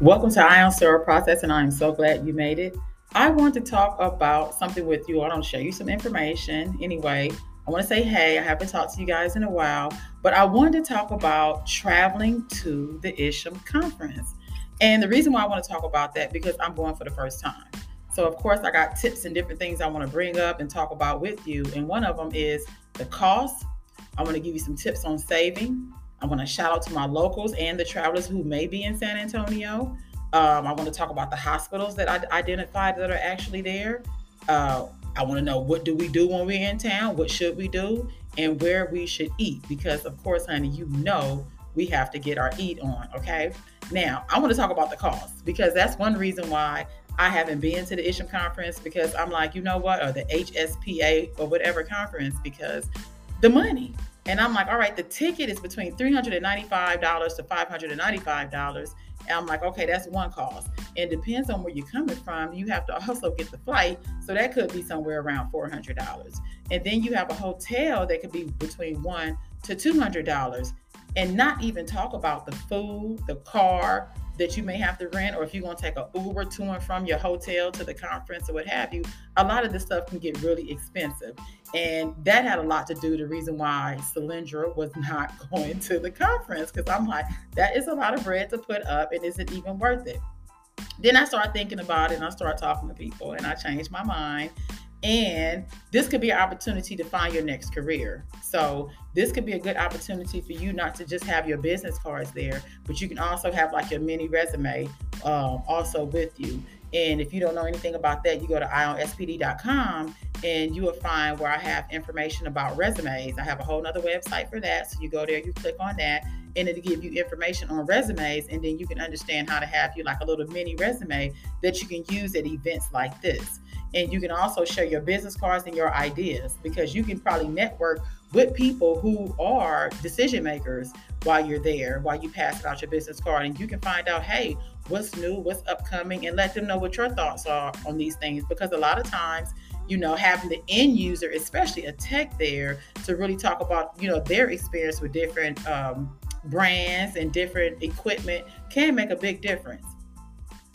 Welcome to Eye on Sterile Process, and I am so glad you made it. I want to talk about something with you. I want to share you some information. Anyway, I want to say, hey, I haven't talked to you guys in a while, but I wanted to talk about traveling to the Isham conference. And the reason why I want to talk about that because I'm going for the first time. So, of course, I got tips and different things I want to bring up and talk about with you. And one of them is the cost. I want to give you some tips on saving. I want to shout out to my locals and the travelers who may be in San Antonio. Um, I want to talk about the hospitals that I identified that are actually there. Uh, I want to know what do we do when we're in town? What should we do? And where we should eat. Because, of course, honey, you know we have to get our eat on. Okay. Now, I want to talk about the cost because that's one reason why I haven't been to the Isham conference because I'm like, you know what, or the HSPA or whatever conference because the money. And I'm like, all right, the ticket is between $395 to $595. And I'm like, okay, that's one cost. And depends on where you're coming from. You have to also get the flight. So that could be somewhere around $400. And then you have a hotel that could be between one to $200 and not even talk about the food, the car, that you may have to rent, or if you're going to take an Uber to and from your hotel to the conference or what have you, a lot of this stuff can get really expensive. And that had a lot to do the reason why Cylindra was not going to the conference because I'm like, that is a lot of bread to put up, and is it even worth it? Then I started thinking about it and I started talking to people, and I changed my mind. And this could be an opportunity to find your next career. So, this could be a good opportunity for you not to just have your business cards there, but you can also have like your mini resume um, also with you. And if you don't know anything about that, you go to ionspd.com and you will find where I have information about resumes. I have a whole other website for that. So you go there, you click on that, and it'll give you information on resumes. And then you can understand how to have you like a little mini resume that you can use at events like this. And you can also share your business cards and your ideas because you can probably network with people who are decision makers while you're there, while you pass out your business card. And you can find out, hey, what's new, what's upcoming, and let them know what your thoughts are on these things. Because a lot of times, you know, having the end user, especially a tech there, to really talk about, you know, their experience with different um, brands and different equipment can make a big difference.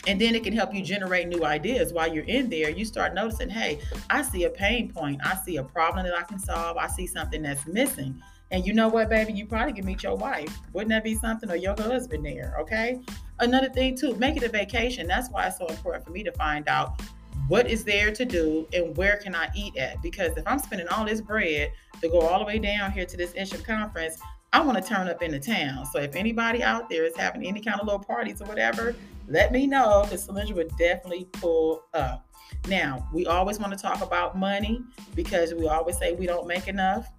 And then it can help you generate new ideas while you're in there. You start noticing, hey, I see a pain point. I see a problem that I can solve. I see something that's missing. And you know what, baby? You probably can meet your wife. Wouldn't that be something? Or your husband there, okay? Another thing, too, make it a vacation. That's why it's so important for me to find out what is there to do and where can I eat at? Because if I'm spending all this bread to go all the way down here to this Isham conference, I want to turn up in the town. So if anybody out there is having any kind of little parties or whatever, let me know because Cylindra would definitely pull up. Now, we always want to talk about money because we always say we don't make enough.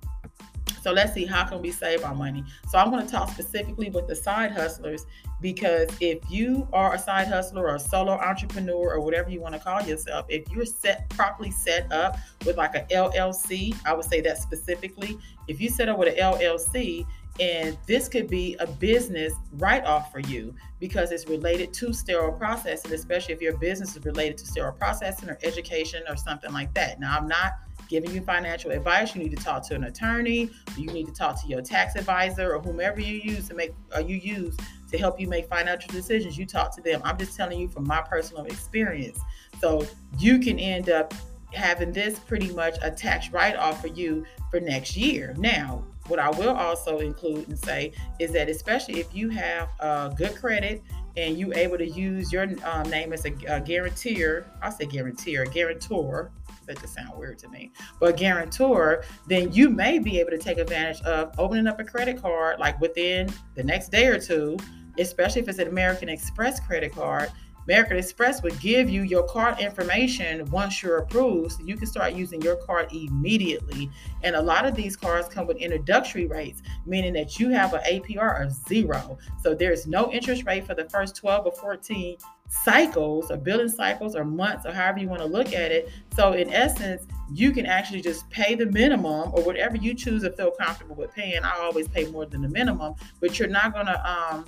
So let's see how can we save our money. So I'm going to talk specifically with the side hustlers because if you are a side hustler or a solo entrepreneur or whatever you want to call yourself, if you're set properly set up with like a LLC, I would say that specifically. If you set up with an LLC, and this could be a business write off for you because it's related to sterile processing, especially if your business is related to sterile processing or education or something like that. Now, I'm not giving you financial advice. You need to talk to an attorney. You need to talk to your tax advisor or whomever you use to make or you use to help you make financial decisions. You talk to them. I'm just telling you from my personal experience. So you can end up having this pretty much a tax write off for you for next year. Now, what I will also include and say is that especially if you have uh, good credit and you able to use your um, name as a, a guarantor, I say guarantor, guarantor. That just sound weird to me, but guarantor, then you may be able to take advantage of opening up a credit card like within the next day or two, especially if it's an American Express credit card American Express would give you your card information once you're approved, so you can start using your card immediately. And a lot of these cards come with introductory rates, meaning that you have an APR of zero. So there's no interest rate for the first 12 or 14 cycles or billing cycles or months or however you want to look at it. So in essence, you can actually just pay the minimum or whatever you choose to feel comfortable with paying. I always pay more than the minimum, but you're not going to um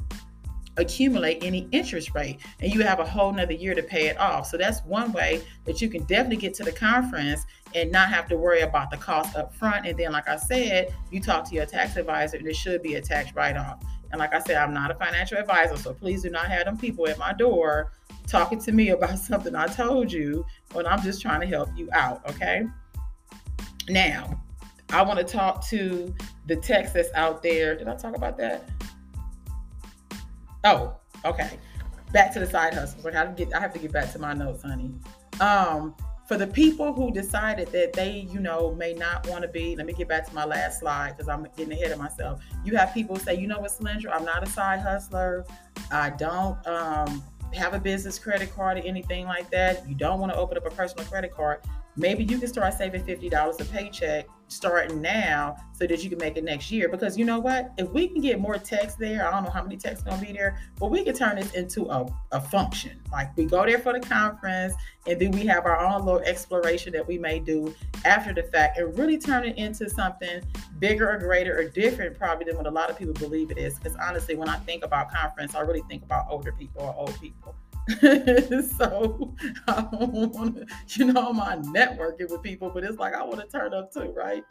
accumulate any interest rate and you have a whole nother year to pay it off. So that's one way that you can definitely get to the conference and not have to worry about the cost up front. And then, like I said, you talk to your tax advisor and it should be a tax write off. And like I said, I'm not a financial advisor, so please do not have them people at my door talking to me about something I told you when I'm just trying to help you out, okay? Now, I want to talk to the techs that's out there. Did I talk about that? Oh, okay. Back to the side hustles. Like I have to get I have to get back to my notes, honey. Um, for the people who decided that they, you know, may not want to be, let me get back to my last slide because I'm getting ahead of myself. You have people say, you know what, Slendra, I'm not a side hustler. I don't um, have a business credit card or anything like that. You don't want to open up a personal credit card. Maybe you can start saving $50 a paycheck starting now so that you can make it next year. Because you know what? If we can get more techs there, I don't know how many techs gonna be there, but we can turn this into a, a function. Like we go there for the conference and then we have our own little exploration that we may do after the fact and really turn it into something bigger or greater or different probably than what a lot of people believe it is. Because honestly, when I think about conference, I really think about older people or old people. so I don't want to, you know, my networking with people, but it's like I want to turn up too, right?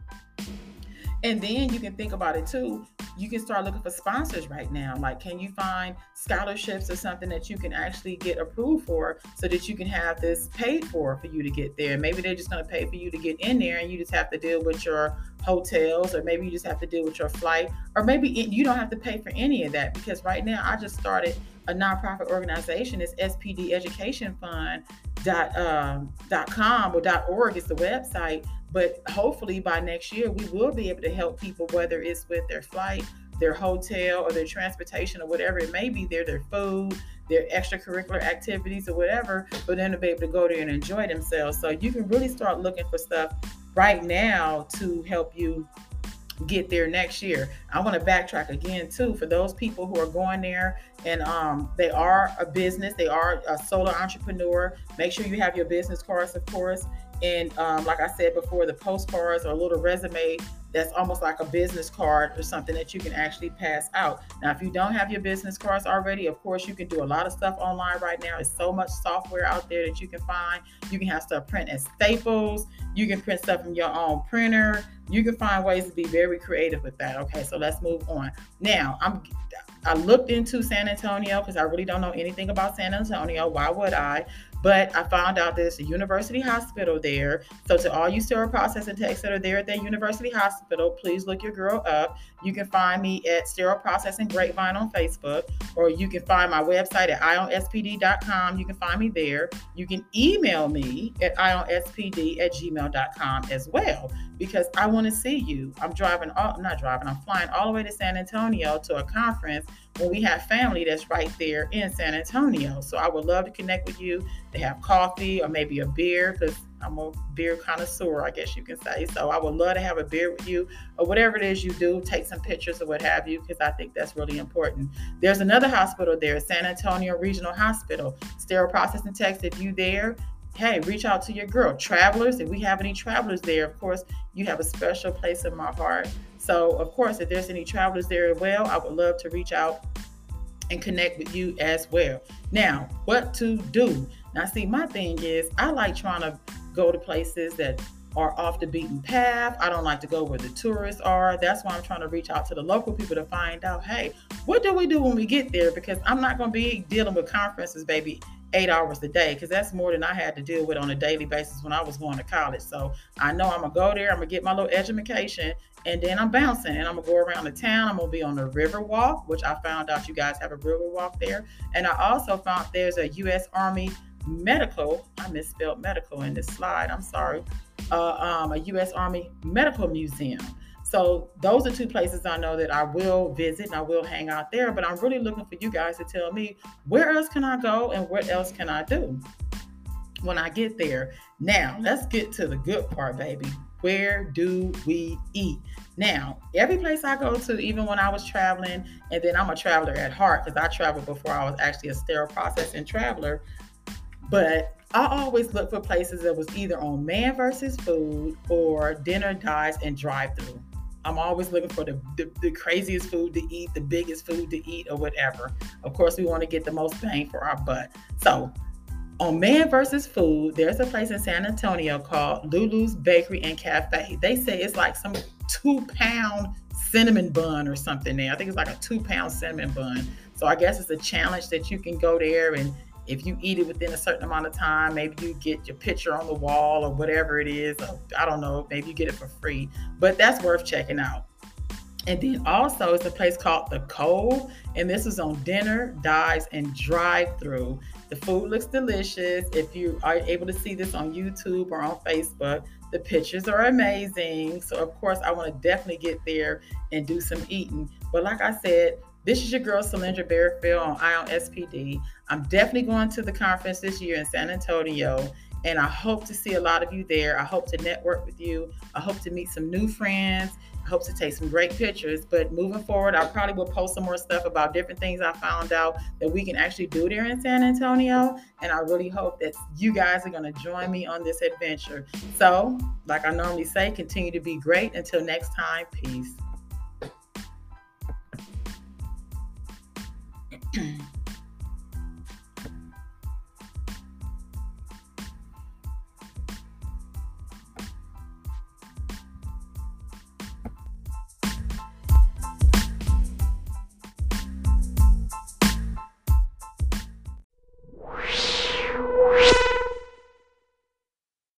And then you can think about it too. You can start looking for sponsors right now. Like, can you find scholarships or something that you can actually get approved for so that you can have this paid for for you to get there? Maybe they're just going to pay for you to get in there and you just have to deal with your hotels, or maybe you just have to deal with your flight, or maybe you don't have to pay for any of that because right now I just started a nonprofit organization. It's SPD Education Fund dot um, dot com or dot org is the website. But hopefully by next year we will be able to help people whether it's with their flight, their hotel, or their transportation or whatever it may be. There, their food, their extracurricular activities or whatever, but then to be able to go there and enjoy themselves. So you can really start looking for stuff right now to help you get there next year. I want to backtrack again too for those people who are going there and um, they are a business, they are a solo entrepreneur. Make sure you have your business cards, of course. And um, like I said before, the postcards or a little resume that's almost like a business card or something that you can actually pass out. Now, if you don't have your business cards already, of course, you can do a lot of stuff online right now. There's so much software out there that you can find. You can have stuff print at staples. You can print stuff from your own printer. You can find ways to be very creative with that. Okay, so let's move on. Now, I'm I looked into San Antonio because I really don't know anything about San Antonio. Why would I? But I found out there's a university hospital there. So to all you sterile processing techs that are there at that university hospital, please look your girl up. You can find me at Sterile Processing Grapevine on Facebook, or you can find my website at ionspd.com. You can find me there. You can email me at ionspd at gmail.com as well because I want to see you. I'm driving, all, I'm not driving, I'm flying all the way to San Antonio to a conference when we have family that's right there in San Antonio. So I would love to connect with you to have coffee or maybe a beer because I'm a beer connoisseur, I guess you can say. So I would love to have a beer with you or whatever it is you do, take some pictures or what have you, because I think that's really important. There's another hospital there, San Antonio Regional Hospital. Sterile processing techs, if you there, hey, reach out to your girl. Travelers, if we have any travelers there, of course, you have a special place in my heart. So, of course, if there's any travelers there as well, I would love to reach out and connect with you as well. Now, what to do? Now, see, my thing is, I like trying to go to places that are off the beaten path. I don't like to go where the tourists are. That's why I'm trying to reach out to the local people to find out, hey, what do we do when we get there? Because I'm not going to be dealing with conferences, baby, eight hours a day because that's more than I had to deal with on a daily basis when I was going to college. So I know I'm gonna go there, I'm gonna get my little education, and then I'm bouncing and I'm gonna go around the town. I'm gonna be on the river walk, which I found out you guys have a river walk there. And I also found there's a US Army medical, I misspelled medical in this slide, I'm sorry. Uh, um, a US Army medical museum. So those are two places I know that I will visit and I will hang out there. But I'm really looking for you guys to tell me where else can I go and what else can I do when I get there. Now let's get to the good part, baby. Where do we eat? Now, every place I go to, even when I was traveling, and then I'm a traveler at heart because I traveled before I was actually a sterile processing traveler. But I always look for places that was either on man versus food or dinner, dives, and drive through. I'm always looking for the, the, the, craziest food to eat, the biggest food to eat, or whatever. Of course, we want to get the most bang for our butt. So, on Man versus Food, there's a place in San Antonio called Lulu's Bakery and Cafe. They say it's like some two pound cinnamon bun or something there. I think it's like a two pound cinnamon bun. So I guess it's a challenge that you can go there and if you eat it within a certain amount of time, maybe you get your picture on the wall or whatever it is. I don't know, maybe you get it for free, but that's worth checking out. And then also, it's a place called The Cove, and this is on dinner, dives, and drive through. The food looks delicious. If you are able to see this on YouTube or on Facebook, the pictures are amazing. So, of course, I want to definitely get there and do some eating. But, like I said, this is your girl, Cylindra Bearfield on Eye on SPD. I'm definitely going to the conference this year in San Antonio, and I hope to see a lot of you there. I hope to network with you. I hope to meet some new friends. I hope to take some great pictures. But moving forward, I probably will post some more stuff about different things I found out that we can actually do there in San Antonio. And I really hope that you guys are going to join me on this adventure. So, like I normally say, continue to be great. Until next time, peace. Mm-hmm.